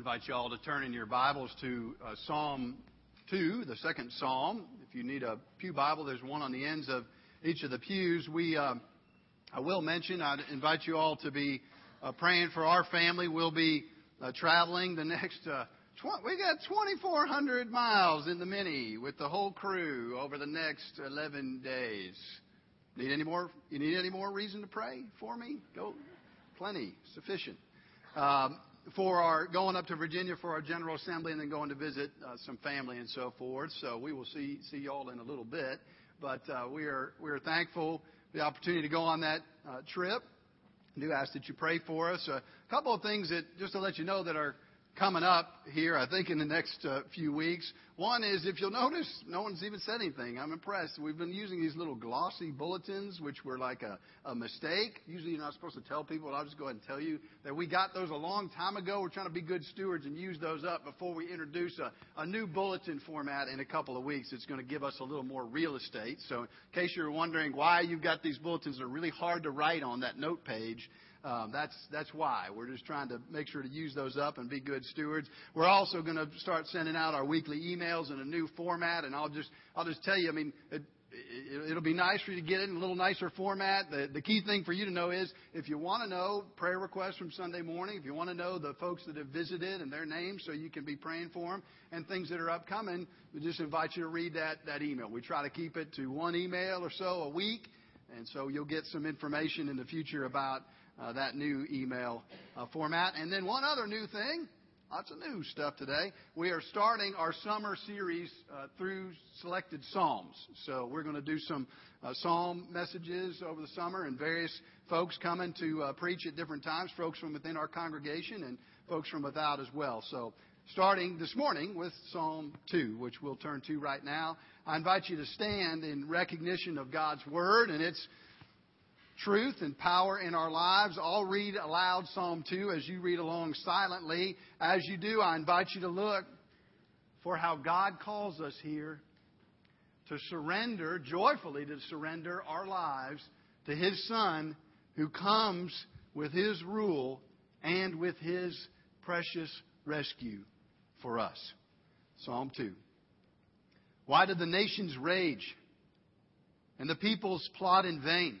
invite you all to turn in your Bibles to uh, Psalm 2, the second Psalm. If you need a Pew Bible, there's one on the ends of each of the pews. We, uh, I will mention, I'd invite you all to be uh, praying for our family. We'll be uh, traveling the next, uh, tw- we got 2,400 miles in the Mini with the whole crew over the next 11 days. Need any more? You need any more reason to pray for me? Go, plenty, sufficient. Um, for our going up to Virginia for our General Assembly and then going to visit uh, some family and so forth. So we will see see y'all in a little bit. But uh, we are we are thankful for the opportunity to go on that uh, trip. I do ask that you pray for us. A couple of things that just to let you know that are coming up here, I think, in the next uh, few weeks. One is, if you'll notice, no one's even said anything. I'm impressed. We've been using these little glossy bulletins, which were like a, a mistake. Usually you're not supposed to tell people, but I'll just go ahead and tell you that we got those a long time ago. We're trying to be good stewards and use those up before we introduce a, a new bulletin format in a couple of weeks. It's going to give us a little more real estate. So in case you're wondering why you've got these bulletins, they're really hard to write on that note page. Um, that's that's why we're just trying to make sure to use those up and be good stewards. We're also going to start sending out our weekly emails in a new format, and I'll just I'll just tell you. It'll be nice for you to get it in a little nicer format. The, the key thing for you to know is if you want to know prayer requests from Sunday morning, if you want to know the folks that have visited and their names so you can be praying for them and things that are upcoming, we just invite you to read that, that email. We try to keep it to one email or so a week, and so you'll get some information in the future about uh, that new email uh, format. And then one other new thing, lots of new stuff today. We are starting our summer series uh, through selected psalms. So we're going to do some uh, psalm messages over the summer, and various folks coming to uh, preach at different times. Folks from within our congregation and folks from without as well. So starting this morning with Psalm 2, which we'll turn to right now. I invite you to stand in recognition of God's Word and its truth and power in our lives. I'll read aloud Psalm 2 as you read along silently. As you do, I invite you to look for how God calls us here to surrender, joyfully to surrender our lives to His Son who comes with His rule and with His precious rescue for us. Psalm 2. Why do the nations rage and the peoples plot in vain?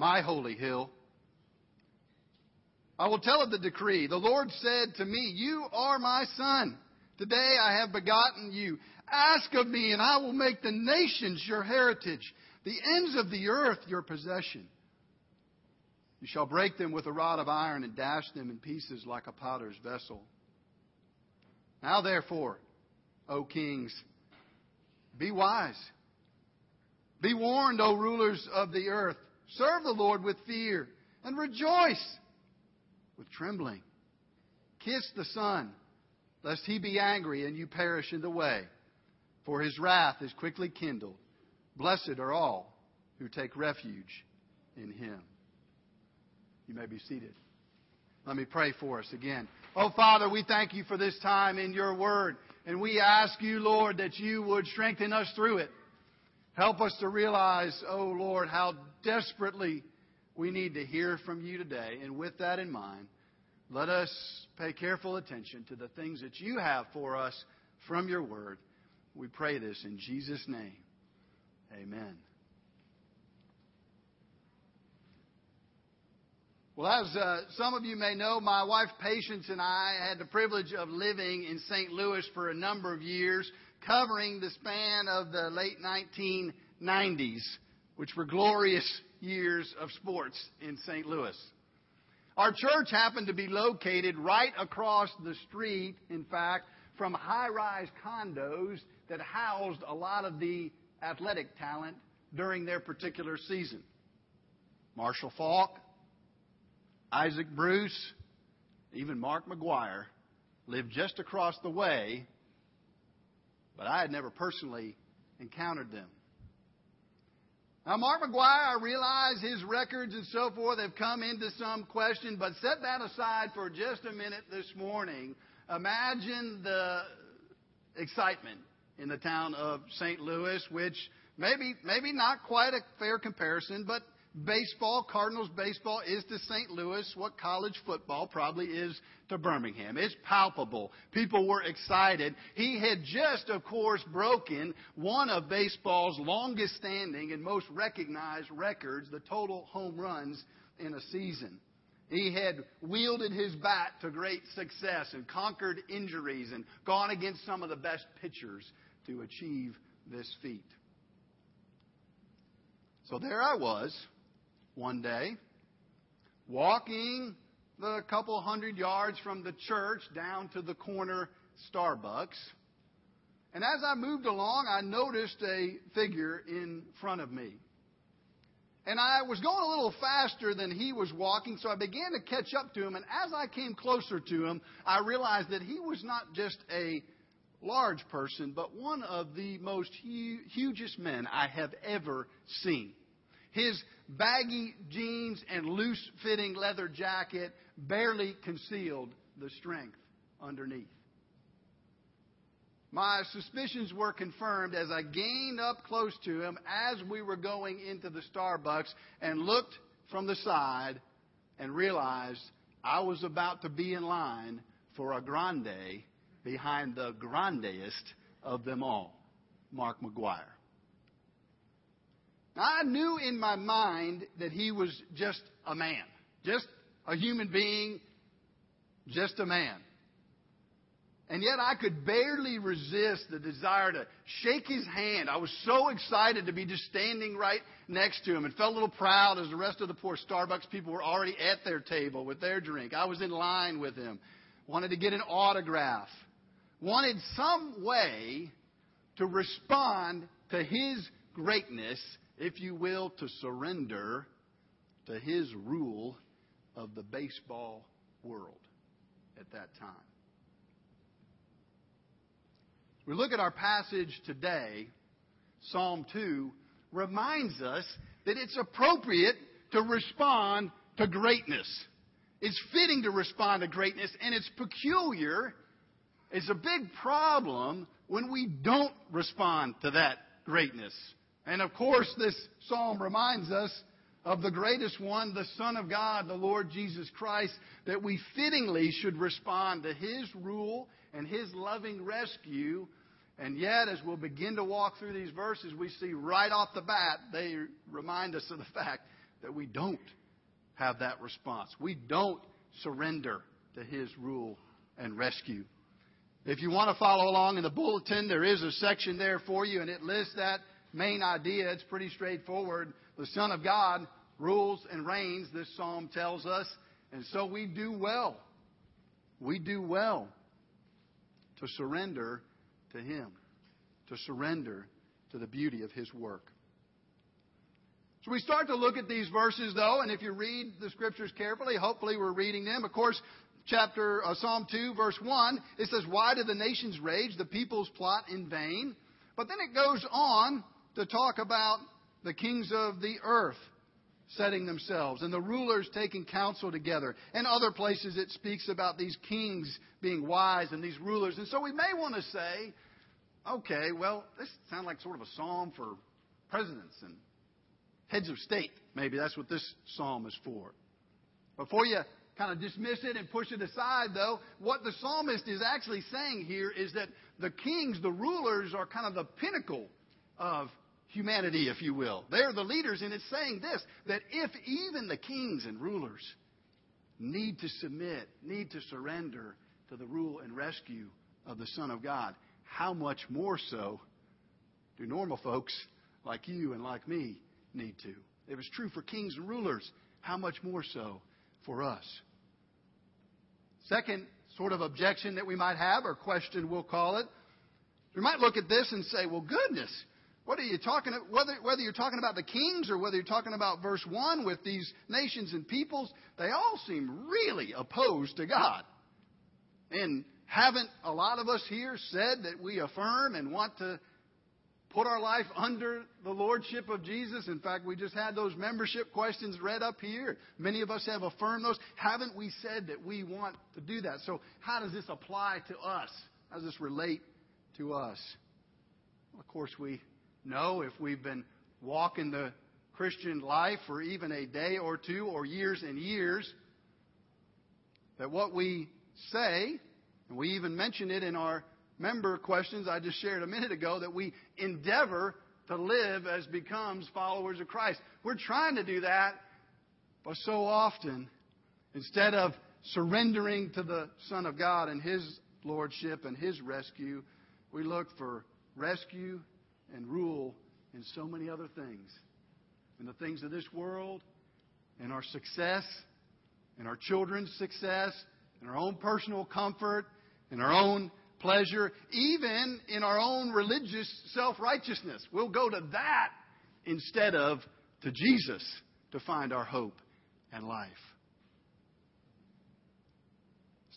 my holy hill. I will tell of the decree. The Lord said to me, You are my son. Today I have begotten you. Ask of me, and I will make the nations your heritage, the ends of the earth your possession. You shall break them with a rod of iron and dash them in pieces like a potter's vessel. Now therefore, O kings, be wise. Be warned, O rulers of the earth. Serve the Lord with fear and rejoice with trembling. Kiss the Son, lest he be angry and you perish in the way, for his wrath is quickly kindled. Blessed are all who take refuge in him. You may be seated. Let me pray for us again. Oh, Father, we thank you for this time in your word. And we ask you, Lord, that you would strengthen us through it. Help us to realize, oh Lord, how desperately we need to hear from you today. And with that in mind, let us pay careful attention to the things that you have for us from your word. We pray this in Jesus' name. Amen. Well, as uh, some of you may know, my wife Patience and I had the privilege of living in St. Louis for a number of years, covering the span of the late 1990s which were glorious years of sports in St. Louis. Our church happened to be located right across the street, in fact, from high rise condos that housed a lot of the athletic talent during their particular season. Marshall Faulk, Isaac Bruce, even Mark McGwire, lived just across the way, but I had never personally encountered them. Now, Mark McGwire, I realize his records and so forth have come into some question, but set that aside for just a minute this morning. Imagine the excitement in the town of St. Louis, which maybe, maybe not quite a fair comparison, but baseball, Cardinals baseball is to St. Louis what college football probably is to Birmingham. It's palpable. People were excited. He had just, of course, broken one of baseball's longest standing and most recognized records, the total home runs in a season. He had wielded his bat to great success and conquered injuries and gone against some of the best pitchers to achieve this feat. So there I was one day, walking the couple hundred yards from the church down to the corner Starbucks. And as I moved along, I noticed a figure in front of me. And I was going a little faster than he was walking, so I began to catch up to him. And as I came closer to him, I realized that he was not just a large person, but one of the most hu- hugest men I have ever seen. His baggy jeans and loose fitting leather jacket barely concealed the strength underneath. My suspicions were confirmed as I gained up close to him as we were going into the Starbucks and looked from the side and realized I was about to be in line for a grande behind the grandest of them all, Mark McGwire. I knew in my mind that he was just a man, just a human being, just a man. And yet I could barely resist the desire to shake his hand. I was so excited to be just standing right next to him and felt a little proud as the rest of the poor Starbucks people were already at their table with their drink. I was in line with him, wanted to get an autograph, wanted some way to respond to his greatness if you will, to surrender to his rule of the baseball world at that time. We look at our passage today, Psalm 2 reminds us that it's appropriate to respond to greatness. It's fitting to respond to greatness, and it's peculiar. It's a big problem when we don't respond to that greatness. And of course, this psalm reminds us of the greatest one, the Son of God, the Lord Jesus Christ, that we fittingly should respond to His rule and His loving rescue. And yet, as we'll begin to walk through these verses, we see right off the bat, they remind us of the fact that we don't have that response. We don't surrender to His rule and rescue. If you want to follow along in the bulletin, there is a section there for you, and it lists that main idea. It's pretty straightforward. The Son of God rules and reigns, this psalm tells us. And so we do well. We do well to surrender to Him, to surrender to the beauty of His work. So we start to look at these verses, though, and if you read the scriptures carefully, hopefully we're reading them. Of course, chapter uh, Psalm 2, verse 1, it says, Why do the nations rage, the peoples plot in vain? But then it goes on to talk about the kings of the earth setting themselves and the rulers taking counsel together. And other places it speaks about these kings being wise and these rulers. And so we may want to say, okay, well, this sounds like sort of a psalm for presidents and heads of state. Maybe that's what this psalm is for. Before you kind of dismiss it and push it aside, though, what the psalmist is actually saying here is that the kings, the rulers, are kind of the pinnacle of humanity, if you will. They're the leaders, and it's saying this that if even the kings and rulers need to submit, need to surrender to the rule and rescue of the Son of God, how much more so do normal folks like you and like me need to? If it's true for kings and rulers, how much more so for us? Second sort of objection that we might have, or question we'll call it, we might look at this and say, well, goodness, whether you're talking whether whether you're talking about the kings or whether you're talking about verse one with these nations and peoples, they all seem really opposed to God. And haven't a lot of us here said that we affirm and want to put our life under the lordship of Jesus? In fact, we just had those membership questions read up here. Many of us have affirmed those. Haven't we said that we want to do that? So, how does this apply to us? How does this relate to us? Well, of course, we know if we've been walking the Christian life for even a day or two or years and years, that what we say, and we even mention it in our member questions I just shared a minute ago, that we endeavor to live as becomes followers of Christ. We're trying to do that, but so often, instead of surrendering to the Son of God and His lordship and His rescue, we look for rescue and rule in so many other things. In the things of this world, in our success, in our children's success, in our own personal comfort, in our own pleasure, even in our own religious self righteousness. We'll go to that instead of to Jesus to find our hope and life.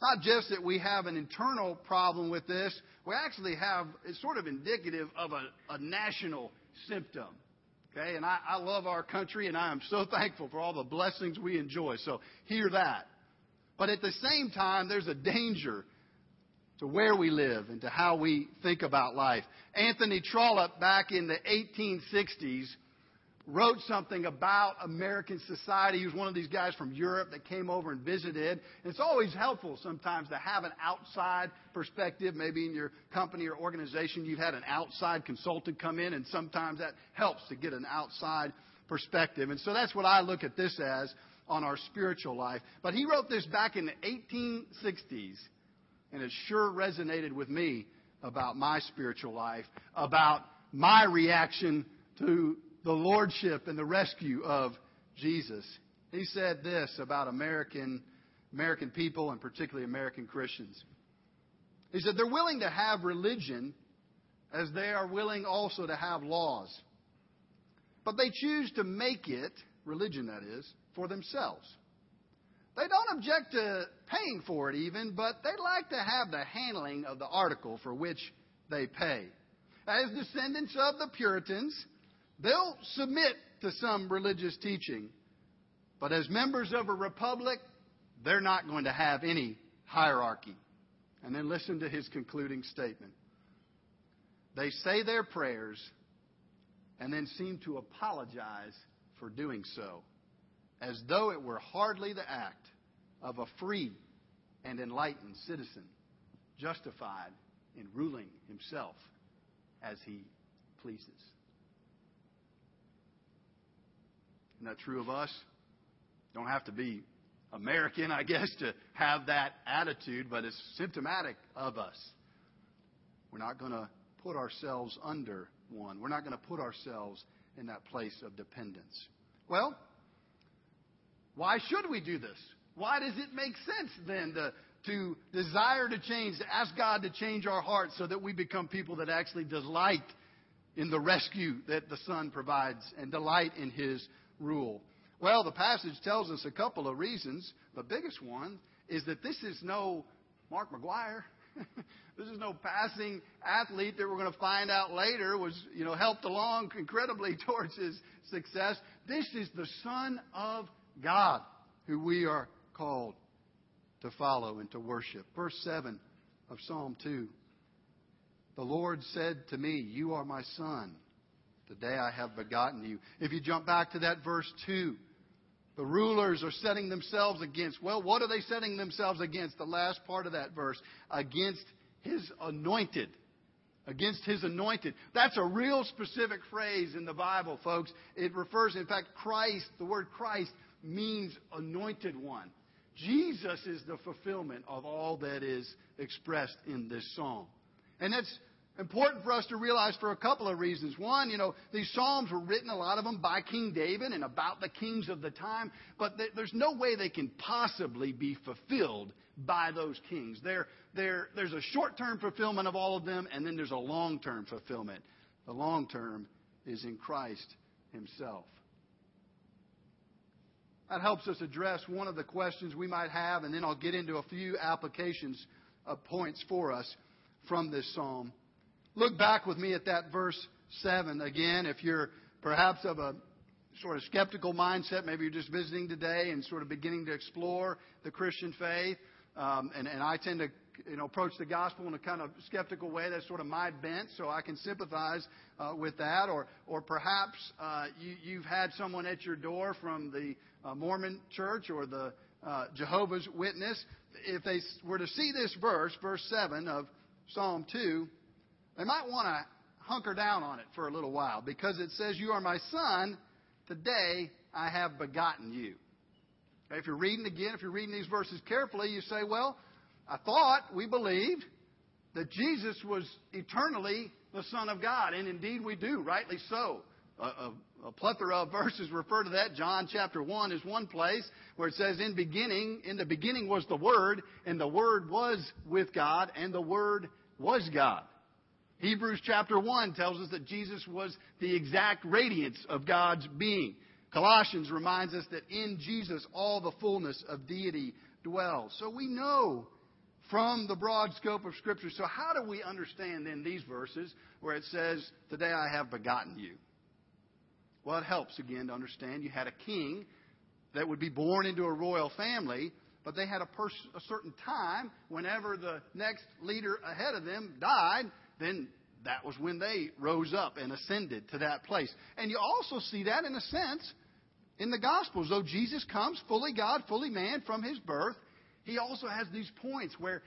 Not just that we have an internal problem with this, we actually have, it's sort of indicative of a, a national symptom. Okay, and I, I love our country and I am so thankful for all the blessings we enjoy. So hear that. But at the same time, there's a danger to where we live and to how we think about life. Anthony Trollope, back in the 1860s, wrote something about American society. He was one of these guys from Europe that came over and visited. And it's always helpful sometimes to have an outside perspective. Maybe in your company or organization, you've had an outside consultant come in, and sometimes that helps to get an outside perspective. And so that's what I look at this as on our spiritual life. But he wrote this back in the 1860s, and it sure resonated with me about my spiritual life, about my reaction to the lordship and the rescue of Jesus. He said this about American, American people and particularly American Christians. He said they're willing to have religion as they are willing also to have laws. But they choose to make it, religion that is, for themselves. They don't object to paying for it even, but they like to have the handling of the article for which they pay. As descendants of the Puritans, They'll submit to some religious teaching, but as members of a republic, they're not going to have any hierarchy. And then listen to his concluding statement. They say their prayers and then seem to apologize for doing so, as though it were hardly the act of a free and enlightened citizen, justified in ruling himself as he pleases. Isn't that true of us? Don't have to be American, I guess, to have that attitude, but it's symptomatic of us. We're not going to put ourselves under one. We're not going to put ourselves in that place of dependence. Well, why should we do this? Why does it make sense then to, to desire to change, to ask God to change our hearts so that we become people that actually delight in the rescue that the Son provides and delight in His rule? Well, the passage tells us a couple of reasons. The biggest one is that this is no Mark McGwire. this is no passing athlete that we're going to find out later was, you know, helped along incredibly towards his success. This is the Son of God who we are called to follow and to worship. Verse 7 of Psalm 2. The Lord said to me, You are my son. Today I have begotten you. If you jump back to that verse 2, the rulers are setting themselves against. Well, what are they setting themselves against? The last part of that verse. Against his anointed. Against his anointed. That's a real specific phrase in the Bible, folks. It refers, in fact, Christ, the word Christ means anointed one. Jesus is the fulfillment of all that is expressed in this psalm. And that's important for us to realize for a couple of reasons. One, you know, these Psalms were written, a lot of them, by King David and about the kings of the time, but there's no way they can possibly be fulfilled by those kings. There, there, there's a short term fulfillment of all of them, and then there's a long term fulfillment. The long term is in Christ Himself. That helps us address one of the questions we might have, and then I'll get into a few applications of points for us from this psalm. Look back with me at that verse 7 again. If you're perhaps of a sort of skeptical mindset, maybe you're just visiting today and sort of beginning to explore the Christian faith, um, and, and I tend to you know, approach the gospel in a kind of skeptical way. That's sort of my bent, so I can sympathize uh, with that. Or, or perhaps uh, you, you've had someone at your door from the uh, Mormon church or the uh, Jehovah's Witness. If they were to see this verse, verse 7 of Psalm 2, they might want to hunker down on it for a little while because it says, You are my son, today I have begotten you. If you're reading again, if you're reading these verses carefully, you say, Well, I thought we believed that Jesus was eternally the Son of God, and indeed we do, rightly so. A, a, a, plethora of verses refer to that. John chapter 1 is one place where it says, In beginning, in the beginning was the Word, and the Word was with God, and the Word was God. Hebrews chapter 1 tells us that Jesus was the exact radiance of God's being. Colossians reminds us that in Jesus all the fullness of deity dwells. So we know from the broad scope of Scripture. So, how do we understand then these verses where it says, Today I have begotten you? Well, it helps again to understand you had a king that would be born into a royal family, but they had a, pers- a certain time whenever the next leader ahead of them died, then that was when they rose up and ascended to that place. And you also see that in a sense in the Gospels. Though Jesus comes fully God, fully man from his birth, he also has these points where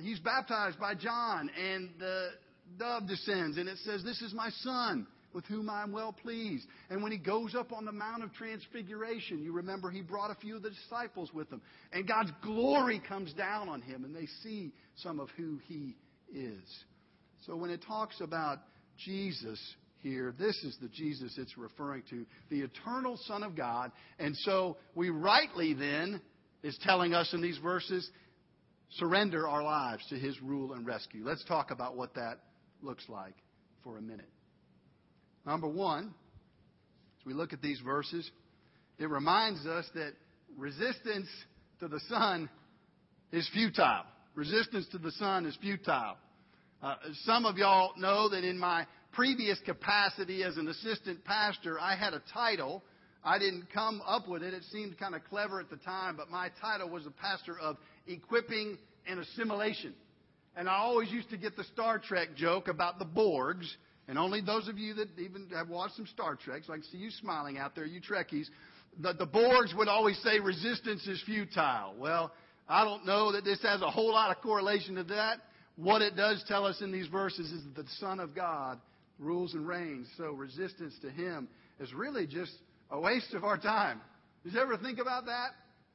he's baptized by John and the dove descends and it says, This is my son with whom I'm well pleased. And when he goes up on the Mount of Transfiguration, you remember he brought a few of the disciples with him. And God's glory comes down on him and they see some of who he is. So when it talks about Jesus here, this is the Jesus it's referring to, the eternal Son of God. And so we rightly then is telling us in these verses surrender our lives to his rule and rescue. Let's talk about what that looks like for a minute. Number one, as we look at these verses, it reminds us that resistance to the Son is futile. Resistance to the Son is futile. Uh, some of y'all know that in my previous capacity as an assistant pastor, I had a title I didn't come up with it. It seemed kind of clever at the time, but my title was a pastor of equipping and assimilation. And I always used to get the Star Trek joke about the Borgs. And only those of you that even have watched some Star Trek, so I can see you smiling out there, you Trekkies, the, the Borgs would always say resistance is futile. Well, I don't know that this has a whole lot of correlation to that. What it does tell us in these verses is that the Son of God rules and reigns. So resistance to Him is really just a waste of our time. Did you ever think about that?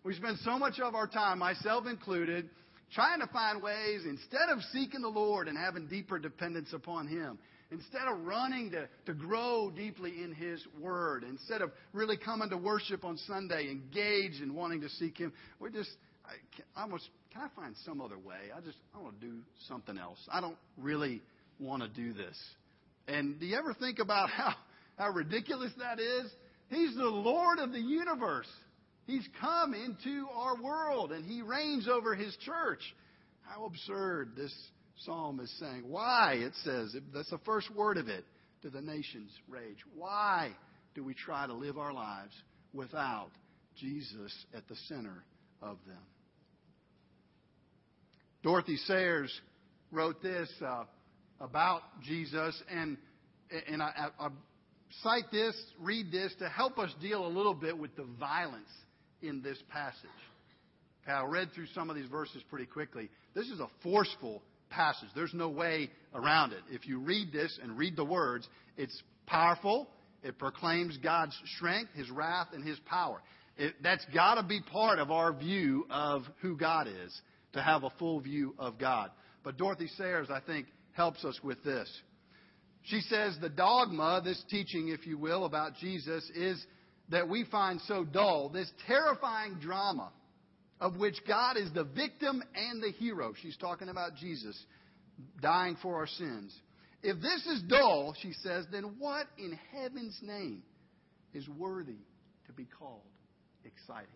We spend so much of our time, myself included, trying to find ways, instead of seeking the Lord and having deeper dependence upon Him, instead of running to, to grow deeply in His Word, instead of really coming to worship on Sunday, engaged and wanting to seek Him, we're just, I, almost, can I find some other way? I just, I want to do something else. I don't really want to do this. And do you ever think about how, how ridiculous that is? He's the Lord of the universe. He's come into our world and He reigns over His church. How absurd this psalm is saying. Why, it says, that's the first word of it, to the nations rage? Why do we try to live our lives without Jesus at the center of them? Dorothy Sayers wrote this uh, about Jesus, and, and I, I, cite this, read this to help us deal a little bit with the violence in this passage. Okay, I read through some of these verses pretty quickly. This is a forceful passage. There's no way around it. If you read this and read the words, it's powerful. It proclaims God's strength, His wrath, and His power. It, that's got to be part of our view of who God is, to have a full view of God. But Dorothy Sayers, I think, helps us with this. She says the dogma, this teaching, if you will, about Jesus is that we find so dull, this terrifying drama of which God is the victim and the hero. She's talking about Jesus dying for our sins. If this is dull, she says, then what in heaven's name is worthy to be called exciting?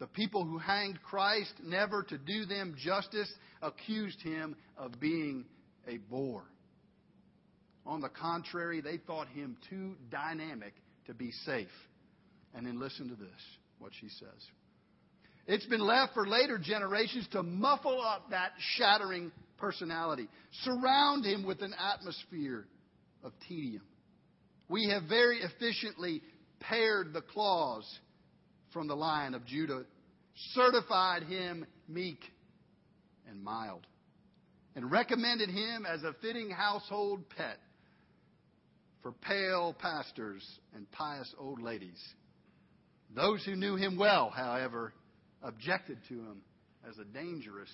The people who hanged Christ, never to do them justice, accused him of being a bore. On the contrary, they thought him too dynamic to be safe. And then listen to this, what she says. It's been left for later generations to muffle up that shattering personality, surround him with an atmosphere of tedium. We have very efficiently pared the claws from the lion of Judah, certified him meek and mild, and recommended him as a fitting household pet for pale pastors and pious old ladies. Those who knew him well, however, objected to him as a dangerous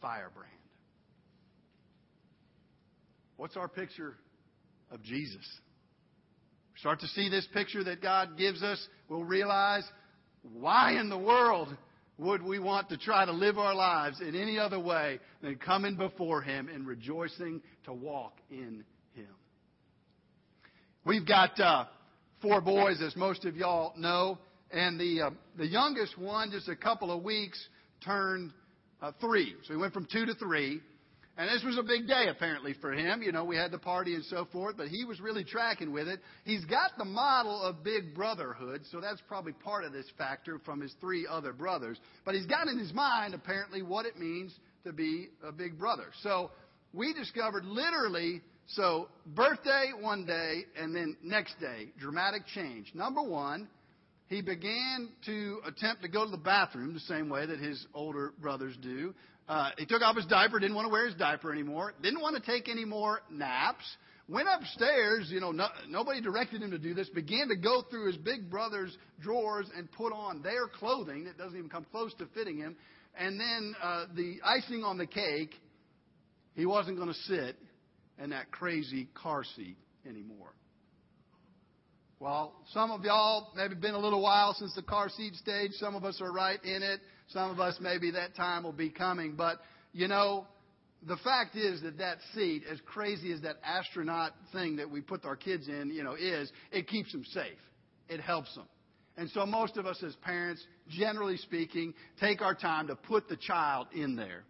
firebrand. What's our picture of Jesus? Start to see this picture that God gives us, we'll realize why in the world would we want to try to live our lives in any other way than coming before Him and rejoicing to walk in Him? We've got uh, four boys, as most of y'all know, and the uh, the youngest one, just a couple of weeks, turned uh, three. So he went from two to three. And this was a big day apparently for him. You know, we had the party and so forth, but he was really tracking with it. He's got the model of big brotherhood, so that's probably part of this factor from his three other brothers. But he's got in his mind apparently what it means to be a big brother. So we discovered literally so birthday one day and then next day, dramatic change. Number one, he began to attempt to go to the bathroom the same way that his older brothers do. Uh, he took off his diaper, didn't want to wear his diaper anymore, didn't want to take any more naps. Went upstairs, you know, no, nobody directed him to do this, began to go through his big brother's drawers and put on their clothing that doesn't even come close to fitting him. And then uh, the icing on the cake, he wasn't going to sit in that crazy car seat anymore. Well, some of y'all maybe been a little while since the car seat stage. Some of us are right in it. Some of us maybe that time will be coming. But, you know, the fact is that that seat, as crazy as that astronaut thing that we put our kids in, you know, is, it keeps them safe. It helps them. And so most of us as parents, generally speaking, take our time to put the child in there.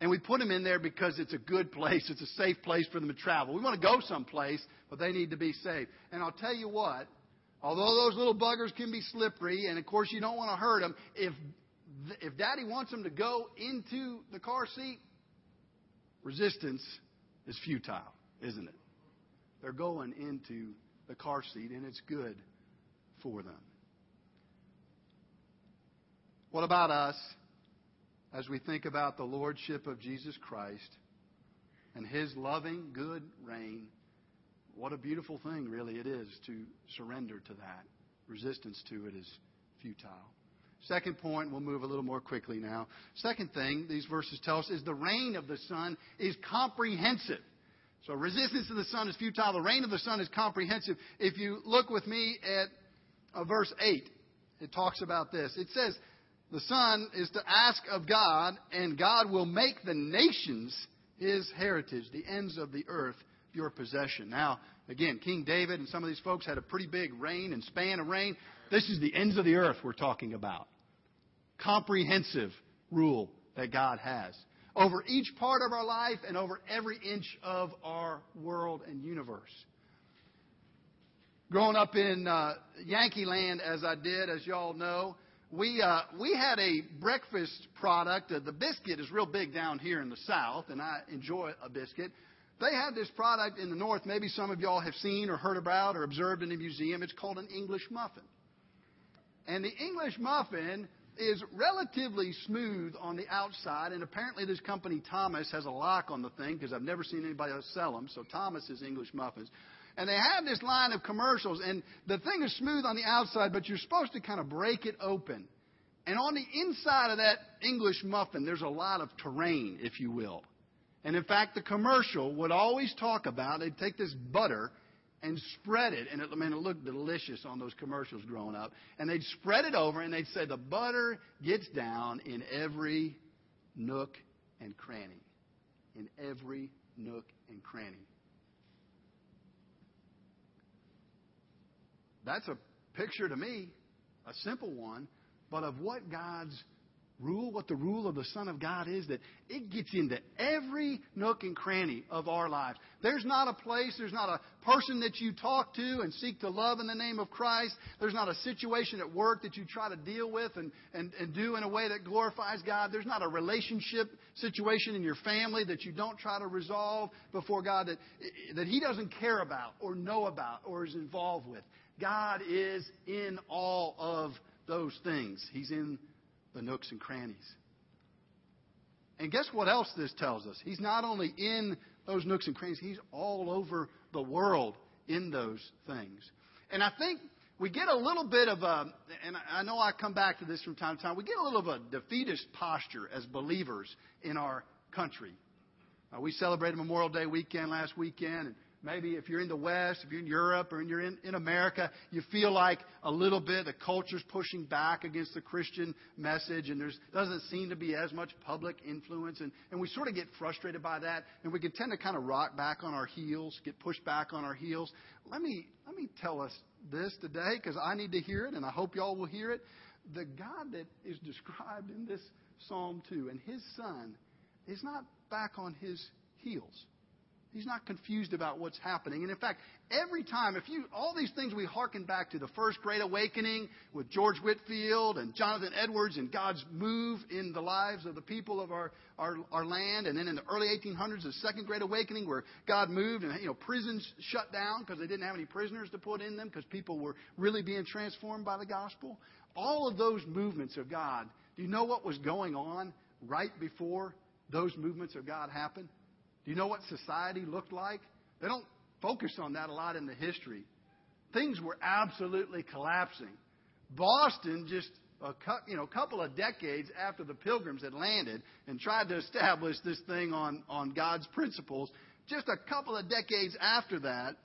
And we put them in there because it's a good place. It's a safe place for them to travel. We want to go someplace, but they need to be safe. And I'll tell you what, although those little buggers can be slippery, and of course you don't want to hurt them, if, if daddy wants them to go into the car seat, resistance is futile, isn't it? They're going into the car seat, and it's good for them. What about us? As we think about the Lordship of Jesus Christ and His loving, good reign, what a beautiful thing, really, it is to surrender to that. Resistance to it is futile. Second point, we'll move a little more quickly now. Second thing these verses tell us is the reign of the Son is comprehensive. So resistance to the Son is futile. The reign of the Son is comprehensive. If you look with me at uh, verse 8, it talks about this. It says, the Son is to ask of God, and God will make the nations his heritage, the ends of the earth your possession. Now, again, King David and some of these folks had a pretty big reign and span of reign. This is the ends of the earth we're talking about. Comprehensive rule that God has over each part of our life and over every inch of our world and universe. Growing up in uh, Yankee land, as I did, as y'all know, we uh, we had a breakfast product. Uh, the biscuit is real big down here in the South, and I enjoy a biscuit. They had this product in the North. Maybe some of y'all have seen or heard about or observed in a museum. It's called an English muffin, and the English muffin is relatively smooth on the outside. And apparently, this company Thomas has a lock on the thing because I've never seen anybody else sell them. So Thomas is English muffins. And they have this line of commercials, and the thing is smooth on the outside, but you're supposed to kind of break it open. And on the inside of that English muffin, there's a lot of terrain, if you will. And in fact, the commercial would always talk about they'd take this butter and spread it, and it, I mean, it looked delicious on those commercials growing up. And they'd spread it over, and they'd say the butter gets down in every nook and cranny. in every nook and cranny. That's a picture to me, a simple one, but of what God's rule, what the rule of the Son of God is, that it gets into every nook and cranny of our lives. There's not a place, there's not a person that you talk to and seek to love in the name of Christ. There's not a situation at work that you try to deal with and, and, and do in a way that glorifies God. There's not a relationship situation in your family that you don't try to resolve before God that, that He doesn't care about or know about or is involved with. God is in all of those things. He's in the nooks and crannies. And guess what else this tells us? He's not only in those nooks and crannies, he's all over the world in those things. And I think we get a little bit of a, and I know I come back to this from time to time, we get a little of a defeatist posture as believers in our country. Uh, we celebrated Memorial Day weekend last weekend, and Maybe if you're in the West, if you're in Europe, or you're in, in America, you feel like a little bit the culture's pushing back against the Christian message, and there doesn't seem to be as much public influence, and, and we sort of get frustrated by that, and we can tend to kind of rock back on our heels, get pushed back on our heels. Let me let me tell us this today, because I need to hear it, and I hope y'all will hear it. The God that is described in this Psalm 2 and His Son is not back on His heels. He's not confused about what's happening. And in fact, every time, if you, all these things we hearken back to the first great awakening with George Whitefield and Jonathan Edwards and God's move in the lives of the people of our, our, our land. And then in the early 1800s, the second great awakening where God moved and, you know, prisons shut down because they didn't have any prisoners to put in them because people were really being transformed by the gospel. All of those movements of God, do you know what was going on right before those movements of God happened? Do you know what society looked like? They don't focus on that a lot in the history. Things were absolutely collapsing. Boston, just a you know, couple of decades after the Pilgrims had landed and tried to establish this thing on, on God's principles, just a couple of decades after that,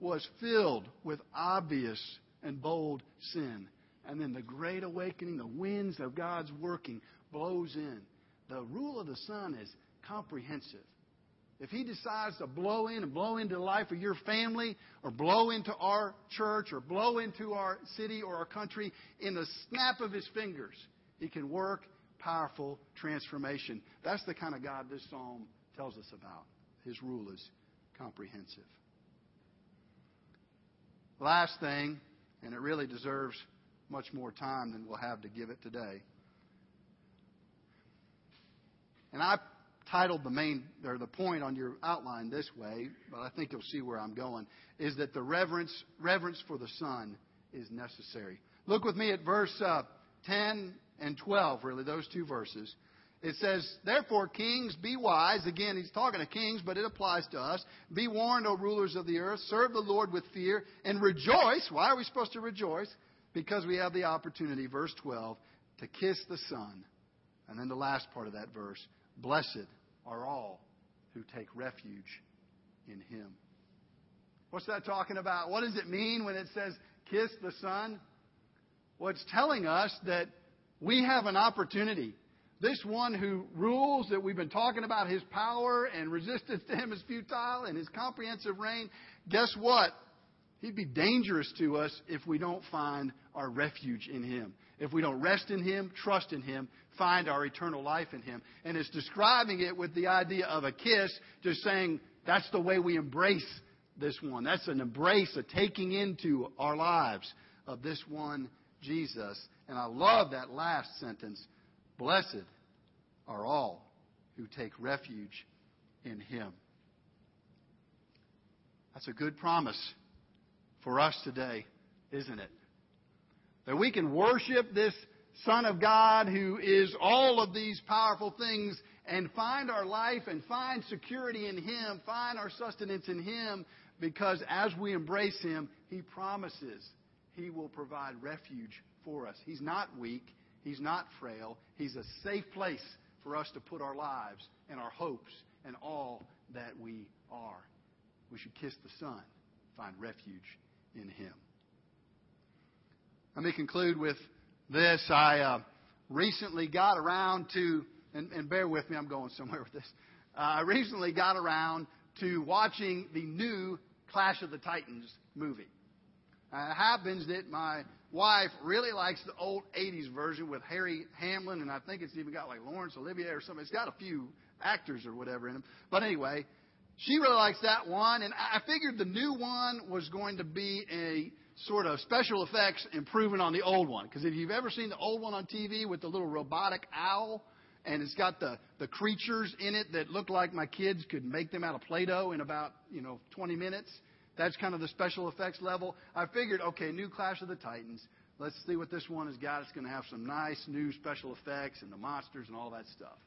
was filled with obvious and bold sin. And then the great awakening, the winds of God's working, blows in. The rule of the Son is comprehensive. If He decides to blow in and blow into the life of your family, or blow into our church, or blow into our city or our country, in the snap of His fingers, He can work powerful transformation. That's the kind of God this psalm tells us about. His rule is comprehensive. Last thing, and it really deserves much more time than we'll have to give it today. And I titled the main or the point on your outline this way, but I think you'll see where I'm going, is that the reverence reverence for the Son is necessary. Look with me at verse uh, 10 and 12, really, those two verses. It says, Therefore, kings, be wise. Again, he's talking to kings, but it applies to us. Be warned, O rulers of the earth. Serve the Lord with fear and rejoice. Why are we supposed to rejoice? Because we have the opportunity, verse 12, to kiss the Son. And then the last part of that verse Blessed are all who take refuge in him. What's that talking about? What does it mean when it says kiss the Son? Well, it's telling us that we have an opportunity. This one who rules, that we've been talking about his power and resistance to him is futile and his comprehensive reign, guess what? He'd be dangerous to us if we don't find our refuge in him. If we don't rest in Him, trust in Him, find our eternal life in Him. And it's describing it with the idea of a kiss, just saying that's the way we embrace this one. That's an embrace, a taking into our lives of this one, Jesus. And I love that last sentence. Blessed are all who take refuge in Him. That's a good promise for us today, isn't it? That we can worship this Son of God who is all of these powerful things and find our life and find security in Him, find our sustenance in Him, because as we embrace Him, He promises He will provide refuge for us. He's not weak, He's not frail, He's a safe place for us to put our lives and our hopes and all that we are. We should kiss the Son, find refuge in Him. Let me conclude with this. I uh, recently got around to, and, and, bear with me, I'm going somewhere with this. uh, I recently got around to watching the new Clash of the Titans movie. Uh, it happens that my wife really likes the old 80s version with Harry Hamlin, and I think it's even got like Laurence Olivier or something. It's got a few actors or whatever in them. But anyway, she really likes that one, and I figured the new one was going to be a sort of special effects improvement on the old one. Because if you've ever seen the old one on TV with the little robotic owl, and it's got the, the creatures in it that look like my kids could make them out of Play-Doh in about, you know, 20 minutes. That's kind of the special effects level. I figured, okay, new Clash of the Titans. Let's see what this one has got. It's going to have some nice new special effects and the monsters and all that stuff.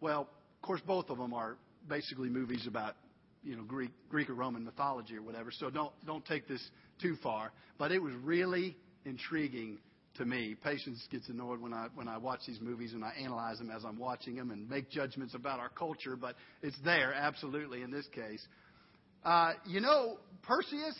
Well, of course, both of them are basically movies about you know Greek Greek or Roman mythology or whatever. So don't don't take this too far. But it was really intriguing to me. Patience gets annoyed when I when I watch these movies and I analyze them as I'm watching them and make judgments about our culture. But it's there absolutely in this case. Uh, you know Perseus,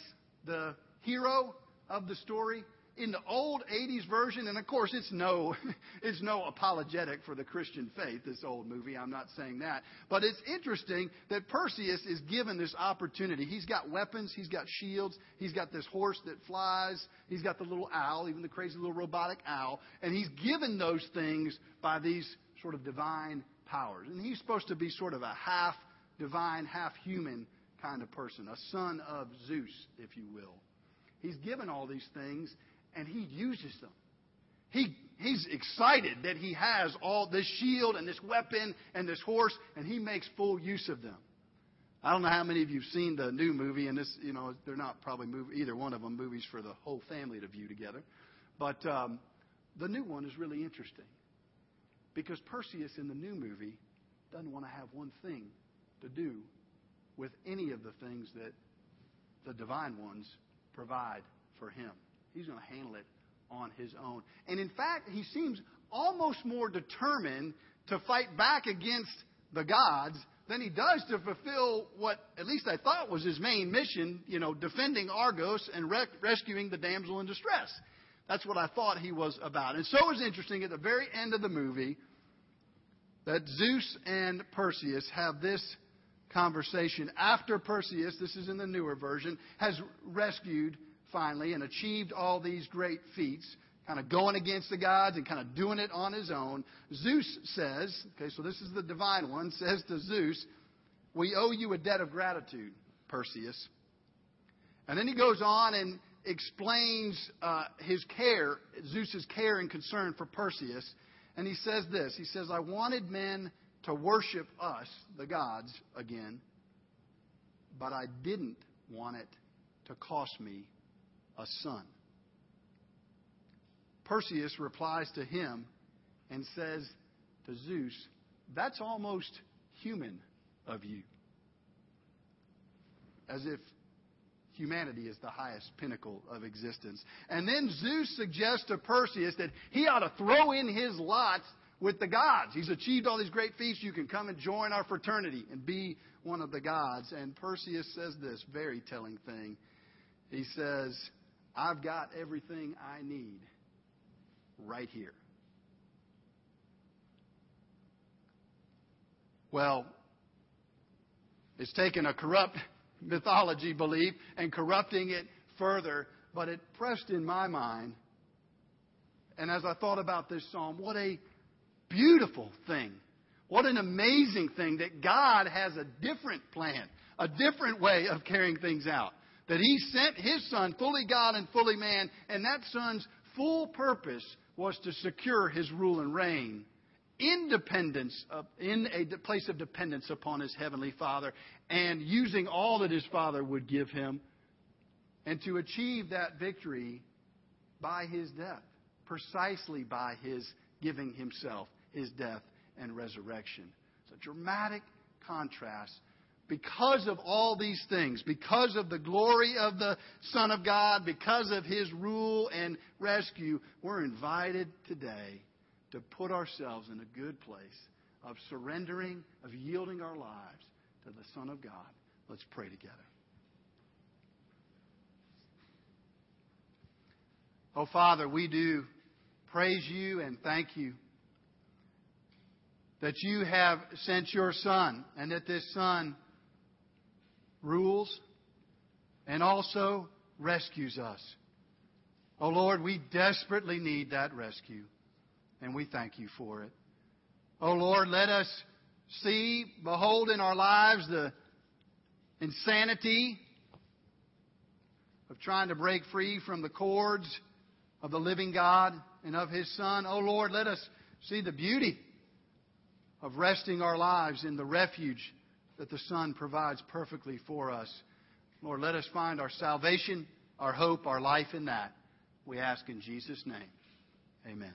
the hero of the story in the old 80s version, and of course it's no, it's no apologetic for the Christian faith, this old movie. I'm not saying that. But it's interesting that Perseus is given this opportunity. He's got weapons, he's got shields, he's got this horse that flies, he's got the little owl, even the crazy little robotic owl, and he's given those things by these sort of divine powers. And he's supposed to be sort of a half divine, half human kind of person, a son of Zeus, if you will. He's given all these things, and he uses them. He, he's excited that he has all this shield and this weapon and this horse, and he makes full use of them. I don't know how many of you've seen the new movie, and this, you know, they're not probably movie, either one of them movies for the whole family to view together. But um, the new one is really interesting because Perseus in the new movie doesn't want to have one thing to do with any of the things that the divine ones provide for him. He's going to handle it on his own. And in fact, he seems almost more determined to fight back against the gods than he does to fulfill what at least I thought was his main mission, you know, defending Argos and rec- rescuing the damsel in distress. That's what I thought he was about. And so it was interesting at the very end of the movie that Zeus and Perseus have this conversation after Perseus, this is in the newer version, has rescued finally and achieved all these great feats, kind of going against the gods and kind of doing it on his own. Zeus says, okay, so this is the divine one, says to Zeus, We owe you a debt of gratitude, Perseus. And then he goes on and explains uh, his care, Zeus's care and concern for Perseus. And he says this He says, I wanted men to worship us, the gods, again, but I didn't want it to cost me a son. Perseus replies to him and says to Zeus, That's almost human of you. As if humanity is the highest pinnacle of existence. And then Zeus suggests to Perseus that he ought to throw in his lots with the gods. He's achieved all these great feats. You can come and join our fraternity and be one of the gods. And Perseus says this very telling thing. He says, I've got everything I need right here. Well, it's taken a corrupt mythology belief and corrupting it further, but it pressed in my mind. And as I thought about this psalm, what a beautiful thing. What an amazing thing that God has a different plan, a different way of carrying things out that he sent his son, fully God and fully man, and that son's full purpose was to secure his rule and reign independence of, in a place of dependence upon his heavenly father and using all that his father would give him and to achieve that victory by his death precisely by his giving himself his death and resurrection. It's a dramatic contrast because of all these things, because of the glory of the Son of God, because of His rule and rescue, we're invited today to put ourselves in a good place of surrendering, of yielding our lives to the Son of God. Let's pray together. Oh, Father, we do praise you and thank you that you have sent your Son and that this Son rules and also rescues us. Oh Lord, we desperately need that rescue, and we thank you for it. Oh Lord, let us see, behold in our lives the insanity of trying to break free from the cords of the living God and of His Son. Oh Lord, let us see the beauty of resting our lives in the refuge that the Son provides perfectly for us. Lord, let us find our salvation, our hope, our life in that. We ask in Jesus' name. Amen.